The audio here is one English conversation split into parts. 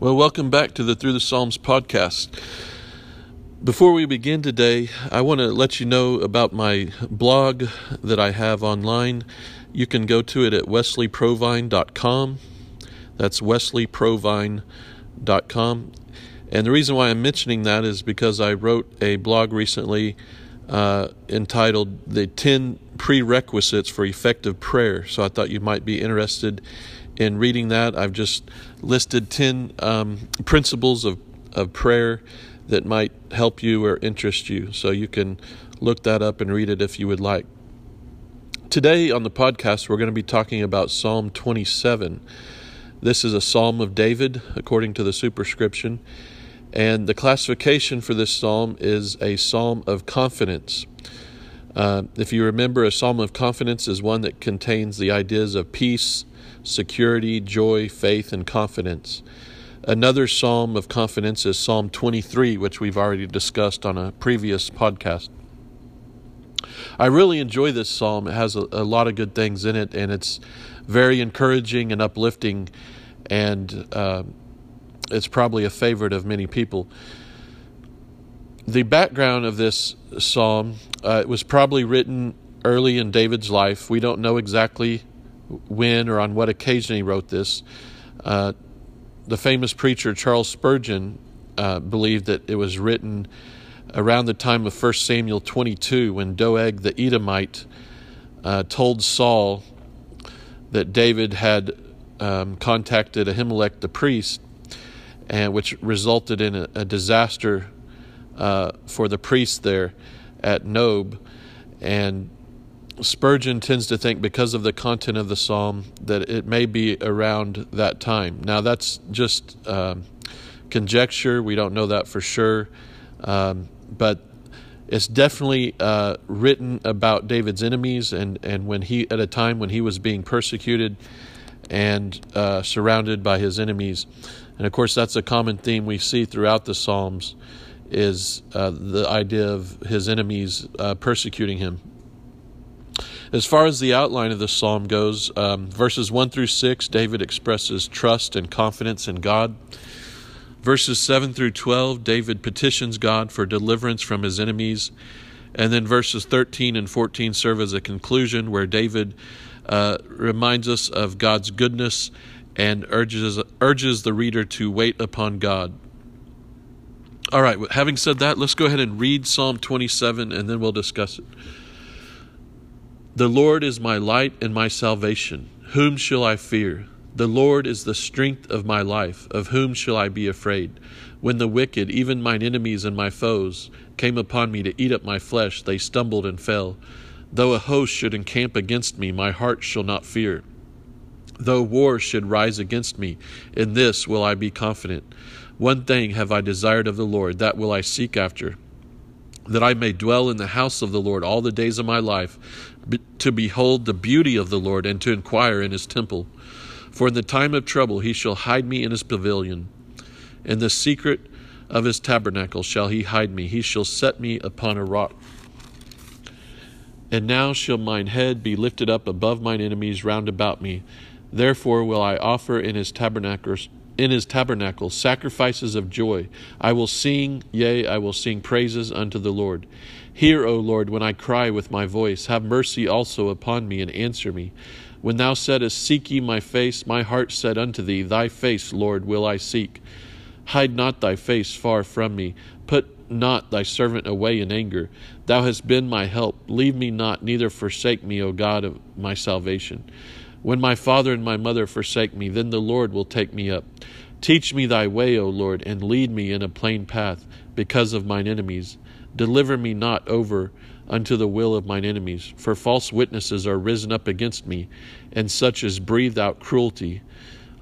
Well, welcome back to the Through the Psalms podcast. Before we begin today, I want to let you know about my blog that I have online. You can go to it at wesleyprovine.com. That's wesleyprovine.com. And the reason why I'm mentioning that is because I wrote a blog recently uh, entitled The 10 Prerequisites for Effective Prayer. So I thought you might be interested in reading that. I've just listed 10 um, principles of, of prayer that might help you or interest you. So you can look that up and read it if you would like. Today on the podcast, we're going to be talking about Psalm 27. This is a psalm of David, according to the superscription. And the classification for this psalm is a psalm of confidence. Uh, if you remember, a psalm of confidence is one that contains the ideas of peace, security, joy, faith, and confidence. Another psalm of confidence is Psalm 23, which we've already discussed on a previous podcast. I really enjoy this psalm. It has a, a lot of good things in it, and it's very encouraging and uplifting, and uh, it's probably a favorite of many people. The background of this psalm uh, it was probably written early in David's life. We don't know exactly when or on what occasion he wrote this. Uh, the famous preacher Charles Spurgeon uh, believed that it was written around the time of 1 Samuel 22 when Doeg the Edomite uh, told Saul that David had um, contacted Ahimelech the priest, and which resulted in a, a disaster uh, for the priest there at Nob. And Spurgeon tends to think, because of the content of the psalm, that it may be around that time. Now, that's just um, conjecture. We don't know that for sure. Um, but it's definitely uh, written about David's enemies and, and when he, at a time when he was being persecuted and uh, surrounded by his enemies. And of course, that's a common theme we see throughout the Psalms is uh, the idea of his enemies uh, persecuting him. As far as the outline of the psalm goes, um, verses 1 through 6, David expresses trust and confidence in God. Verses 7 through 12, David petitions God for deliverance from his enemies. And then verses 13 and 14 serve as a conclusion where David uh, reminds us of God's goodness and urges, urges the reader to wait upon God. All right, having said that, let's go ahead and read Psalm 27 and then we'll discuss it. The Lord is my light and my salvation. Whom shall I fear? The Lord is the strength of my life. Of whom shall I be afraid? When the wicked, even mine enemies and my foes, came upon me to eat up my flesh, they stumbled and fell. Though a host should encamp against me, my heart shall not fear. Though war should rise against me, in this will I be confident. One thing have I desired of the Lord, that will I seek after that I may dwell in the house of the Lord all the days of my life, to behold the beauty of the Lord and to inquire in his temple. For in the time of trouble he shall hide me in his pavilion. In the secret of his tabernacle shall he hide me. He shall set me upon a rock. And now shall mine head be lifted up above mine enemies round about me. Therefore will I offer in his tabernacles in his tabernacle sacrifices of joy. I will sing, yea, I will sing praises unto the Lord. Hear, O Lord, when I cry with my voice. Have mercy also upon me and answer me. When thou saidst, Seek ye my face, my heart said unto thee, Thy face, Lord, will I seek. Hide not thy face far from me. Put not thy servant away in anger. Thou hast been my help. Leave me not, neither forsake me, O God of my salvation. When my father and my mother forsake me, then the Lord will take me up. Teach me thy way, O Lord, and lead me in a plain path because of mine enemies. Deliver me not over unto the will of mine enemies, for false witnesses are risen up against me, and such as breathe out cruelty.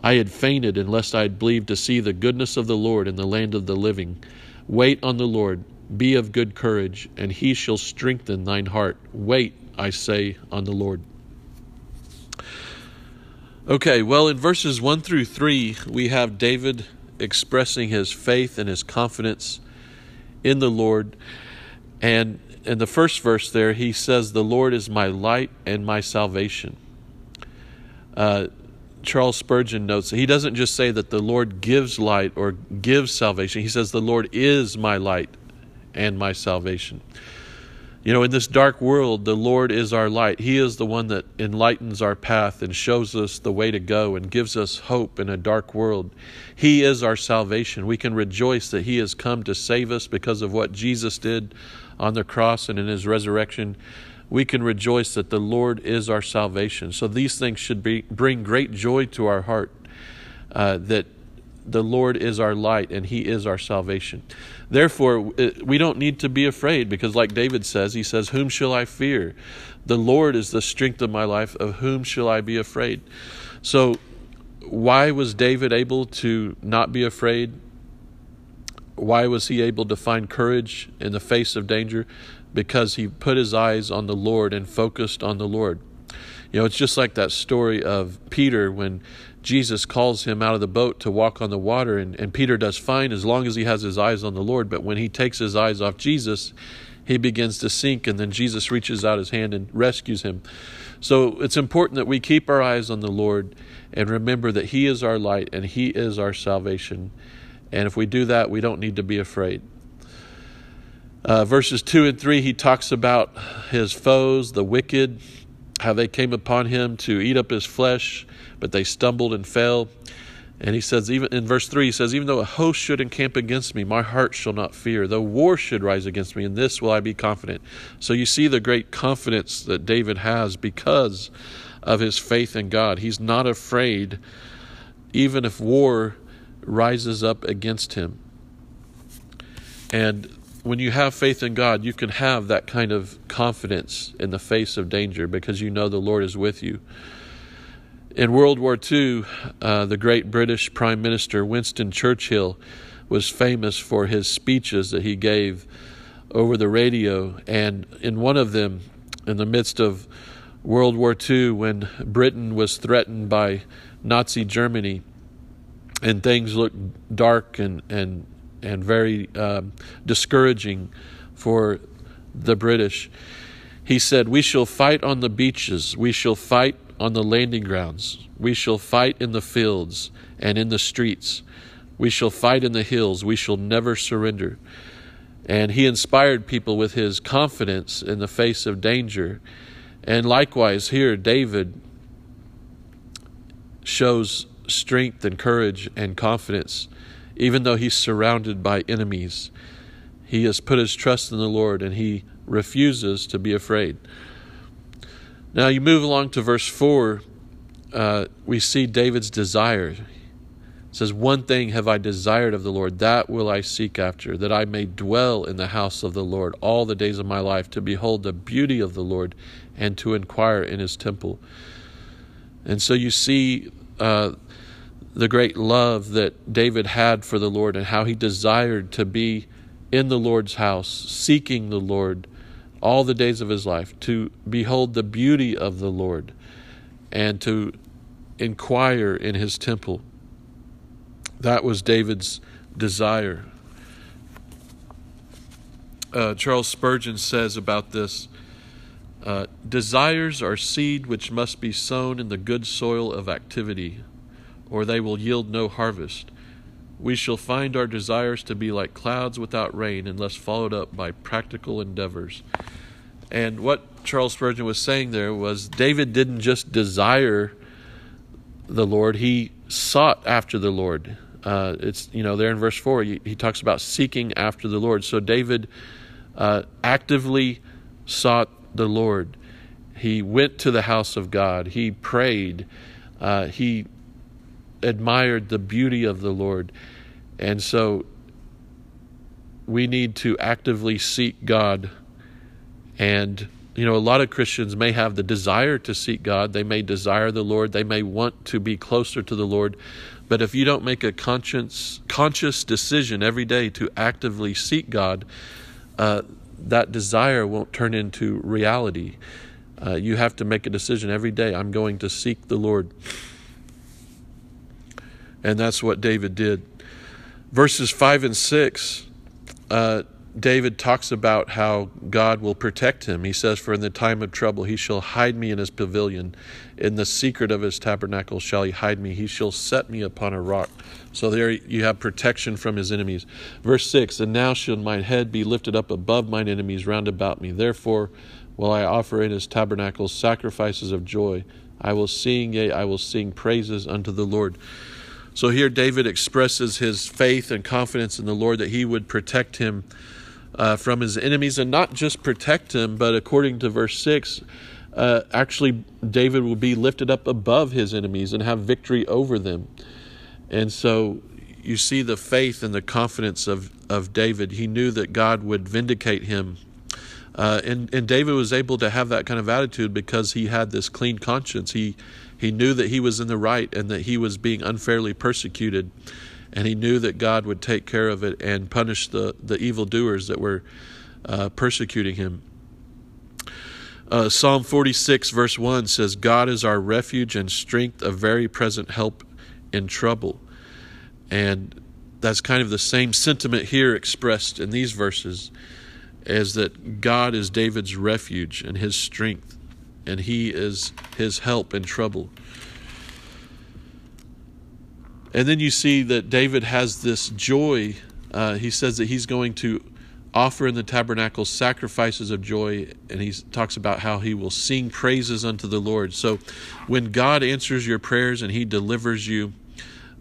I had fainted unless I had believed to see the goodness of the Lord in the land of the living. Wait on the Lord, be of good courage, and he shall strengthen thine heart. Wait, I say, on the Lord. Okay, well, in verses 1 through 3, we have David expressing his faith and his confidence in the Lord. And in the first verse there, he says, The Lord is my light and my salvation. Uh, Charles Spurgeon notes that he doesn't just say that the Lord gives light or gives salvation. He says the Lord is my light and my salvation. You know, in this dark world, the Lord is our light. He is the one that enlightens our path and shows us the way to go and gives us hope in a dark world. He is our salvation. We can rejoice that He has come to save us because of what Jesus did on the cross and in His resurrection. We can rejoice that the Lord is our salvation. So these things should be, bring great joy to our heart uh, that the Lord is our light and He is our salvation. Therefore, we don't need to be afraid because, like David says, he says, Whom shall I fear? The Lord is the strength of my life. Of whom shall I be afraid? So, why was David able to not be afraid? Why was he able to find courage in the face of danger? Because he put his eyes on the Lord and focused on the Lord. You know, it's just like that story of Peter when Jesus calls him out of the boat to walk on the water, and, and Peter does fine as long as he has his eyes on the Lord. But when he takes his eyes off Jesus, he begins to sink, and then Jesus reaches out his hand and rescues him. So it's important that we keep our eyes on the Lord and remember that He is our light and He is our salvation. And if we do that, we don't need to be afraid. Uh, verses 2 and 3, he talks about his foes, the wicked, how they came upon him to eat up his flesh but they stumbled and fell. And he says, even in verse 3, he says, Even though a host should encamp against me, my heart shall not fear. Though war should rise against me, in this will I be confident. So you see the great confidence that David has because of his faith in God. He's not afraid, even if war rises up against him. And when you have faith in God, you can have that kind of confidence in the face of danger because you know the Lord is with you. In World War II, uh, the great British Prime Minister Winston Churchill was famous for his speeches that he gave over the radio. And in one of them, in the midst of World War II, when Britain was threatened by Nazi Germany and things looked dark and, and, and very uh, discouraging for the British, he said, We shall fight on the beaches, we shall fight on the landing grounds. We shall fight in the fields and in the streets. We shall fight in the hills. We shall never surrender. And he inspired people with his confidence in the face of danger. And likewise, here, David shows strength and courage and confidence, even though he's surrounded by enemies. He has put his trust in the Lord and he refuses to be afraid. Now you move along to verse 4, uh, we see David's desire. It says, One thing have I desired of the Lord, that will I seek after, that I may dwell in the house of the Lord all the days of my life, to behold the beauty of the Lord and to inquire in his temple. And so you see uh, the great love that David had for the Lord and how he desired to be in the Lord's house, seeking the Lord all the days of his life, to behold the beauty of the Lord and to inquire in his temple. That was David's desire. Uh, Charles Spurgeon says about this uh, Desires are seed which must be sown in the good soil of activity, or they will yield no harvest. We shall find our desires to be like clouds without rain unless followed up by practical endeavors. And what Charles Spurgeon was saying there was David didn't just desire the Lord, he sought after the Lord. Uh, it's, you know, there in verse 4, he, he, talks about seeking after the Lord. So David uh, actively sought the Lord. He went to the house of God, he prayed, uh, he admired the beauty of the Lord. And so we need to actively seek God. And, you know, a lot of Christians may have the desire to seek God. They may desire the Lord. They may want to be closer to the Lord. But if you don't make a conscious, conscious decision every day to actively seek God, uh, that desire won't turn into reality. Uh, you have to make a decision every day. I'm going to seek the Lord. And that's what David did. Verses 5 and 6, uh, David talks about how God will protect him. He says, For in the time of trouble he shall hide me in his pavilion. In the secret of his tabernacle shall he hide me. He shall set me upon a rock. So there you have protection from his enemies. Verse 6 And now shall mine head be lifted up above mine enemies round about me. Therefore will I offer in his tabernacle sacrifices of joy. I will sing, yea, I will sing praises unto the Lord. So here David expresses his faith and confidence in the Lord that he would protect him uh, from his enemies and not just protect him, but according to verse 6, uh, actually, David will be lifted up above his enemies and have victory over them. And so you see the faith and the confidence of, of David. He knew that God would vindicate him. Uh, and, and David was able to have that kind of attitude because he had this clean conscience. He, he knew that he was in the right and that he was being unfairly persecuted and he knew that God would take care of it and punish the, the evildoers that were uh, persecuting him. Uh, Psalm 46, verse 1 says, God is our refuge and strength, a very present help in trouble. And that's kind of the same sentiment here expressed in these verses as that God is David's refuge and his strength, and he is his help in trouble. And then you see that David has this joy. Uh, he says that he's going to offer in the tabernacle sacrifices of joy, and he talks about how he will sing praises unto the Lord. So when God answers your prayers and he delivers you,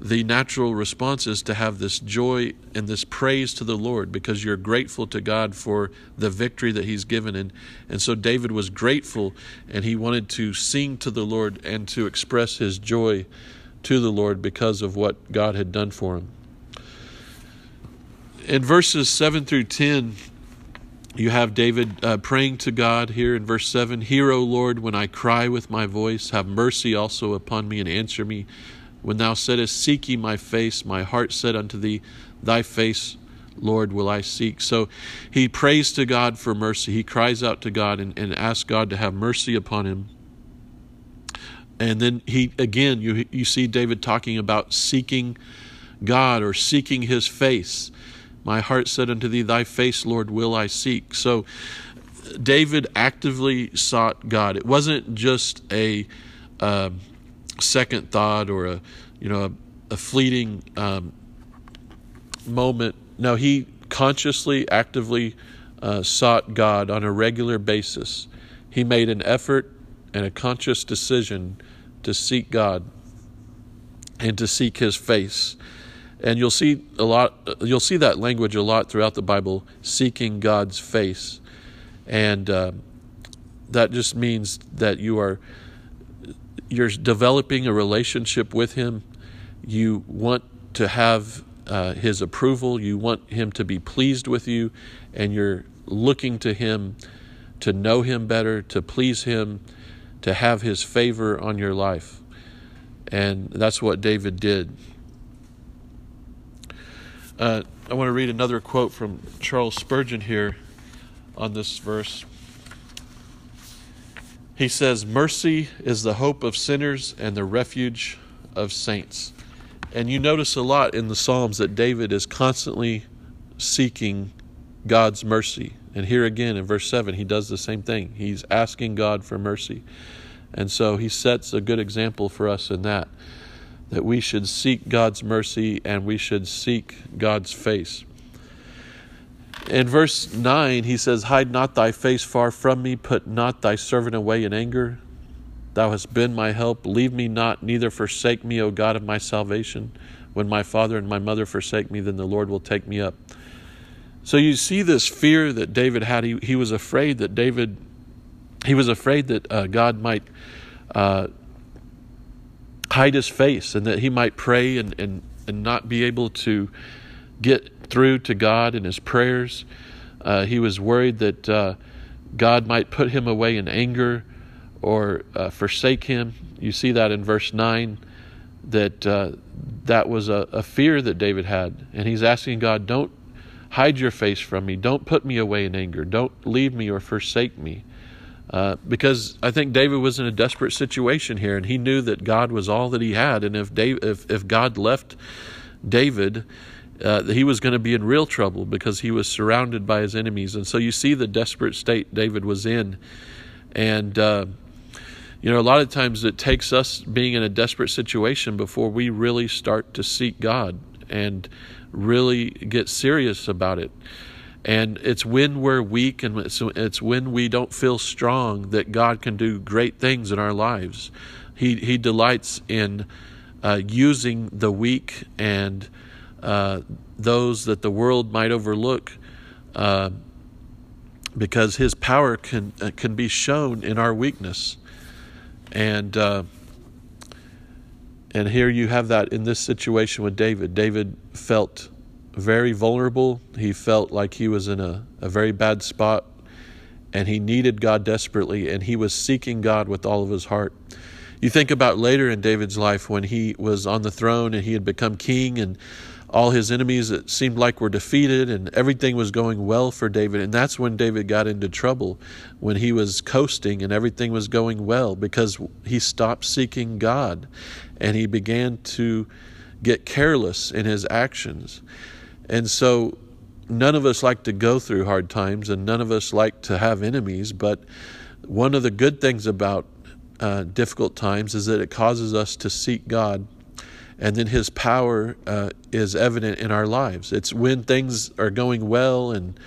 the natural response is to have this joy and this praise to the Lord because you're grateful to God for the victory that He's given. And, and so David was grateful and he wanted to sing to the Lord and to express his joy to the Lord because of what God had done for him. In verses 7 through 10, you have David uh, praying to God here in verse 7 Hear, O Lord, when I cry with my voice, have mercy also upon me and answer me. When thou saidst, Seek ye my face, my heart said unto thee, Thy face, Lord, will I seek. So he prays to God for mercy. He cries out to God and, and asks God to have mercy upon him. And then he again you you see David talking about seeking God or seeking his face. My heart said unto thee, Thy face, Lord, will I seek. So David actively sought God. It wasn't just a uh, second thought or a you know a, a fleeting um, moment. No, he consciously, actively uh, sought God on a regular basis. He made an effort and a conscious decision to seek God and to seek his face. And you'll see a lot you'll see that language a lot throughout the Bible, seeking God's face. And uh, that just means that you are you're developing a relationship with him. You want to have uh, his approval. You want him to be pleased with you, and you're looking to him to know him better, to please him, to have his favor on your life. And that's what David did. Uh, I want to read another quote from Charles Spurgeon here on this verse. He says, Mercy is the hope of sinners and the refuge of saints. And you notice a lot in the Psalms that David is constantly seeking God's mercy. And here again in verse 7, he does the same thing. He's asking God for mercy. And so he sets a good example for us in that, that we should seek God's mercy and we should seek God's face. In verse 9, he says, Hide not thy face far from me, put not thy servant away in anger. Thou hast been my help. Leave me not, neither forsake me, O God of my salvation. When my father and my mother forsake me, then the Lord will take me up. So you see this fear that David had. He, he was afraid that David, he was afraid that uh, God might uh, hide his face and that he might pray and, and, and not be able to get through to God in his prayers. Uh, he was worried that uh, God might put him away in anger or uh, forsake him. You see that in verse 9 that uh, that was a, a fear that David had. And he's asking God, don't Hide your face from me. Don't put me away in anger. Don't leave me or forsake me. Uh, because I think David was in a desperate situation here, and he knew that God was all that he had. And if David, if, if God left David, uh, he was going to be in real trouble because he was surrounded by his enemies. And so you see the desperate state David was in. And, uh, you know, a lot of times it takes us being in a desperate situation before we really start to seek God and really get serious about it. And it's when we're weak and it's, when we don't feel strong that God can do great things in our lives. He, he delights in uh, using the weak and uh, those that the world might overlook, uh, because His power can uh, can be shown in our weakness, and uh, and here you have that in this situation with David. David felt very vulnerable. He felt like he was in a, a very bad spot, and he needed God desperately, and he was seeking God with all of his heart. You think about later in David's life when he was on the throne and he had become king and all his enemies it seemed like were defeated and everything was going well for David. And that's when David got into trouble when he was coasting and everything was going well because he stopped seeking God and he began to get careless in his actions. And so none of us like to go through hard times and none of us like to have enemies but one of the good things about uh, difficult times is that it causes us to seek God and then his power uh, is evident in our lives. It's when things are going well and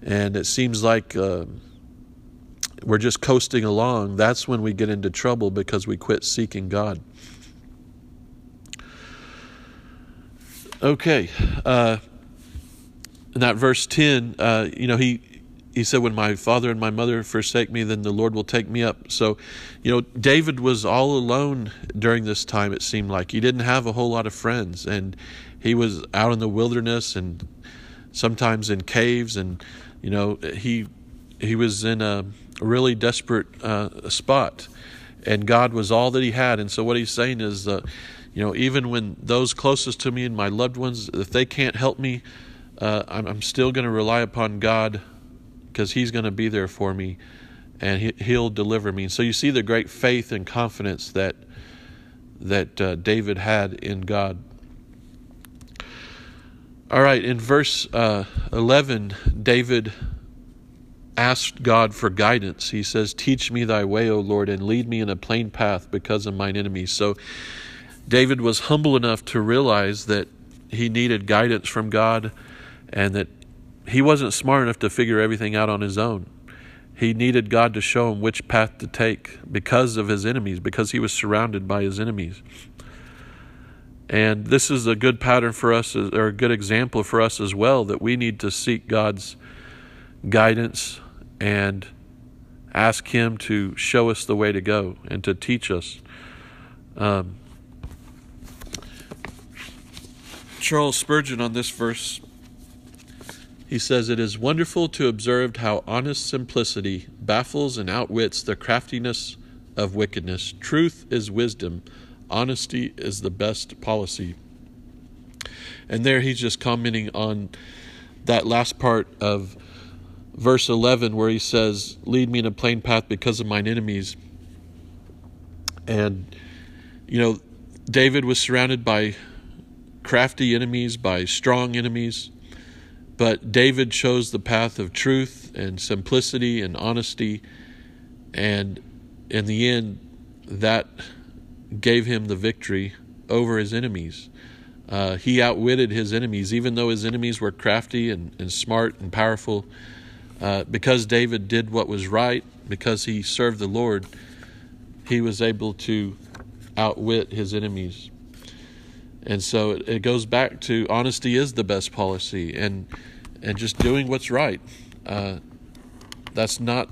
and it seems like uh, we're just coasting along. That's when we get into trouble because we quit seeking God. Okay, uh, in that verse ten, uh, you know he he said, When my father and my mother forsake me, then the Lord will take me up. So, you know, David was all alone during this time, it seemed like. He didn't have a whole lot of friends, and he was out in the wilderness and sometimes in caves, and, you know, he, he was in a really desperate uh, spot, and God was all that he had. And so, what he's saying is, uh, you know, even when those closest to me and my loved ones, if they can't help me, uh, I'm, I'm still going to rely upon God because He's going to be there for me and he, He'll deliver me. so you see the great faith and confidence that that uh, David had in God. All right, in verse uh, 11, David asked God for guidance. He says, Teach me thy way, O Lord, and lead me in a plain path because of mine enemies. So David was humble enough to realize that he needed guidance from God and that he wasn't smart enough to figure everything out on his own. He needed God to show him which path to take because of his enemies, because he was surrounded by his enemies. And this is a good pattern for us, or a good example for us as well, that we need to seek God's guidance and ask Him to show us the way to go and to teach us. Um, Charles Spurgeon on this verse he says, It is wonderful to observe how honest simplicity baffles and outwits the craftiness of wickedness. Truth is wisdom, honesty is the best policy. And there he's just commenting on that last part of verse 11 where he says, Lead me in a plain path because of mine enemies. And, you know, David was surrounded by crafty enemies, by strong enemies. But David chose the path of truth and simplicity and honesty, and in the end, that gave him the victory over his enemies. Uh, he outwitted his enemies, even though his enemies were crafty and, and smart and powerful. Uh, because David did what was right, because he served the Lord, he was able to outwit his enemies. And so it, it goes back to honesty is the best policy, and and just doing what's right. Uh, that's not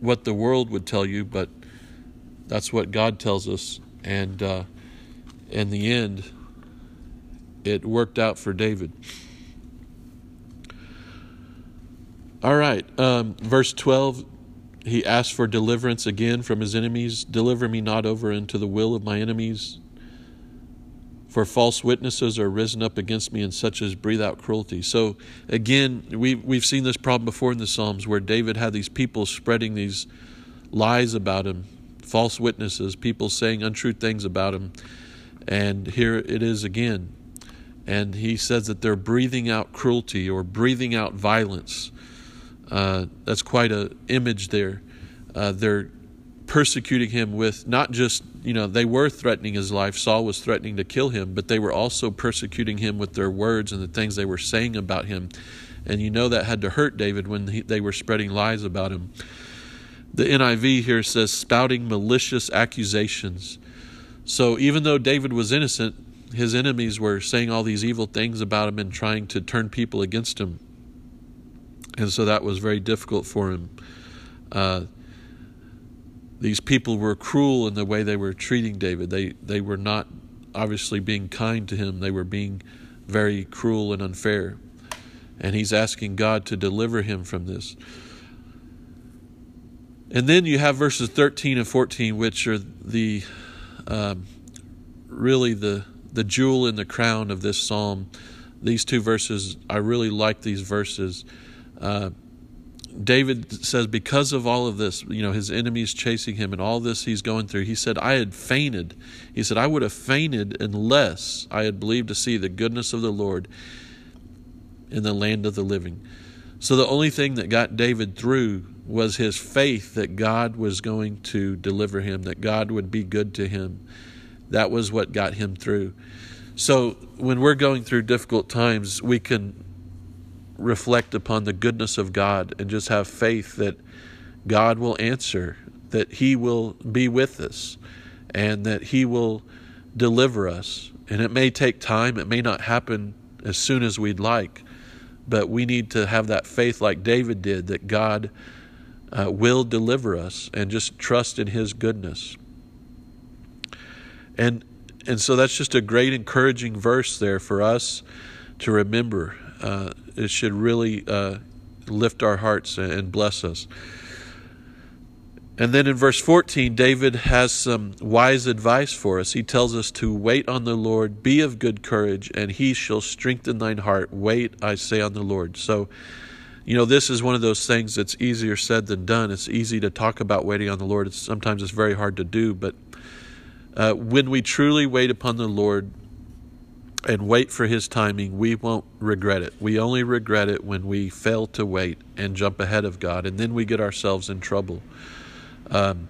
what the world would tell you, but that's what God tells us. And uh, in the end, it worked out for David. All right, um, verse 12 he asked for deliverance again from his enemies. Deliver me not over into the will of my enemies. For false witnesses are risen up against me, and such as breathe out cruelty. So, again, we, we've seen this problem before in the Psalms where David had these people spreading these lies about him, false witnesses, people saying untrue things about him. And here it is again. and he says that they're breathing out cruelty or breathing out violence. Uh, that's quite an image there. Uh, they're persecuting him with not just, you know, they were threatening his life. Saul was threatening to kill him, but they were also persecuting him with their words and the things they were saying about him. And you know that had to hurt David when he, they were spreading lies about him. The NIV here says spouting malicious accusations. So even though David was innocent, his enemies were saying all these evil things about him and trying to turn people against him. And so that was very difficult for him. Uh, these people were cruel in the way they were treating David. They they were not obviously being kind to him. They were being very cruel and unfair. And he's asking God to deliver him from this. And then you have verses 13 and 14, which are the um, really the the jewel in the crown of this psalm. These two verses, I really like these verses. Uh, David says, because of all of this, you know, his enemies chasing him and all this he's going through, he said, I had fainted. He said, I would have fainted unless I had believed to see the goodness of the Lord in the land of the living. So the only thing that got David through was his faith that God was going to deliver him, that God would be good to him. That was what got him through. So when we're going through difficult times, we can reflect upon the goodness of God and just have faith that God will answer, that He will be with us, and that He will deliver us. And it may take time, it may not happen as soon as we'd like, but we need to have that faith like David did that God uh, will deliver us and just trust in His goodness. And and so that's just a great encouraging verse there for us to remember. Uh, it should really uh, lift our hearts and bless us. And then in verse 14, David has some wise advice for us. He tells us to wait on the Lord, be of good courage, and he shall strengthen thine heart. Wait, I say, on the Lord. So, you know, this is one of those things that's easier said than done. It's easy to talk about waiting on the Lord. It's, sometimes it's very hard to do, but uh, when we truly wait upon the Lord and wait for His timing, we won't regret it. We only regret it when we fail to wait and jump ahead of God, and then we get ourselves in trouble. Um,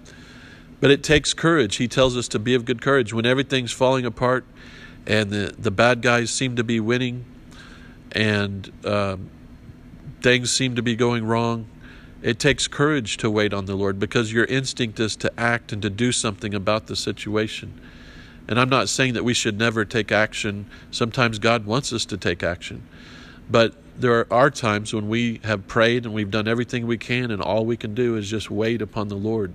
but it takes courage. He tells us to be of good courage when everything's falling apart and the, the bad guys seem to be winning and um, things seem to be going wrong it takes courage to wait on the Lord because your instinct is to act and to do something about the situation. And I'm not saying that we should never take action. Sometimes God wants us to take action. But there are times when we have prayed and we've done everything we can, and all we can do is just wait upon the Lord.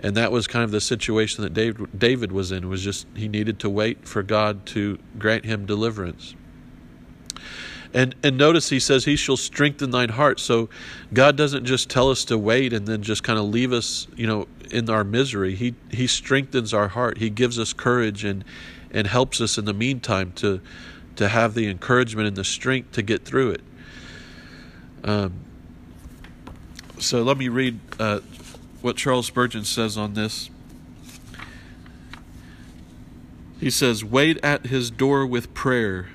And that was kind of the situation that David, was in. It was just he needed to wait for God to grant him deliverance. And and notice he says he shall strengthen thine heart. So God doesn't just tell us to wait and then just kind of leave us, you know, in our misery. He he strengthens our heart. He gives us courage and and helps us in the meantime to to have the encouragement and the strength to get through it. Um, so let me read uh, what Charles Spurgeon says on this. He says, Wait at his door with prayer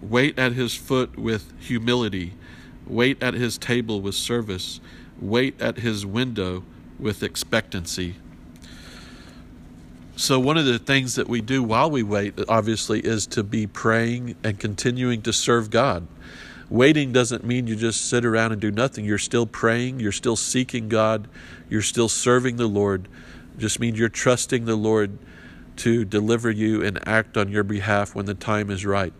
Wait at his foot with humility. Wait at his table with service. Wait at his window with expectancy. So, one of the things that we do while we wait, obviously, is to be praying and continuing to serve God. Waiting doesn't mean you just sit around and do nothing. You're still praying, you're still seeking God, you're still serving the Lord. It just means you're trusting the Lord to deliver you and act on your behalf when the time is right.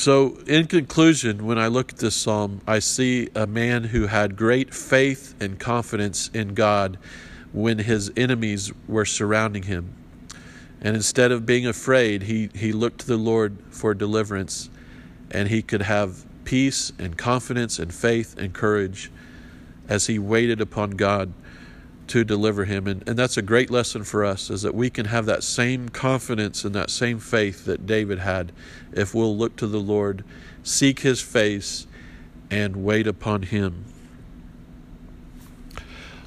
So, in conclusion, when I look at this psalm, I see a man who had great faith and confidence in God when his enemies were surrounding him. And instead of being afraid, he, he looked to the Lord for deliverance, and he could have peace and confidence and faith and courage as he waited upon God to deliver him. And, and that's a great lesson for us, is that we can have that same confidence and that same faith that David had if we'll look to the Lord, seek his face, and wait upon him.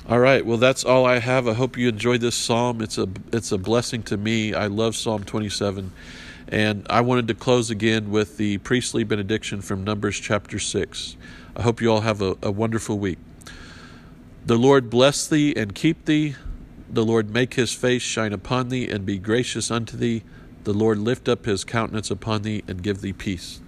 All right, well that's all I have. I hope you enjoyed this psalm. It's a it's a blessing to me. I love Psalm 27. And I wanted to close again with the priestly benediction from Numbers chapter 6. I hope you all have a, a wonderful week. The Lord bless thee and keep thee. The Lord make his face shine upon thee and be gracious unto thee. The Lord lift up his countenance upon thee and give thee peace.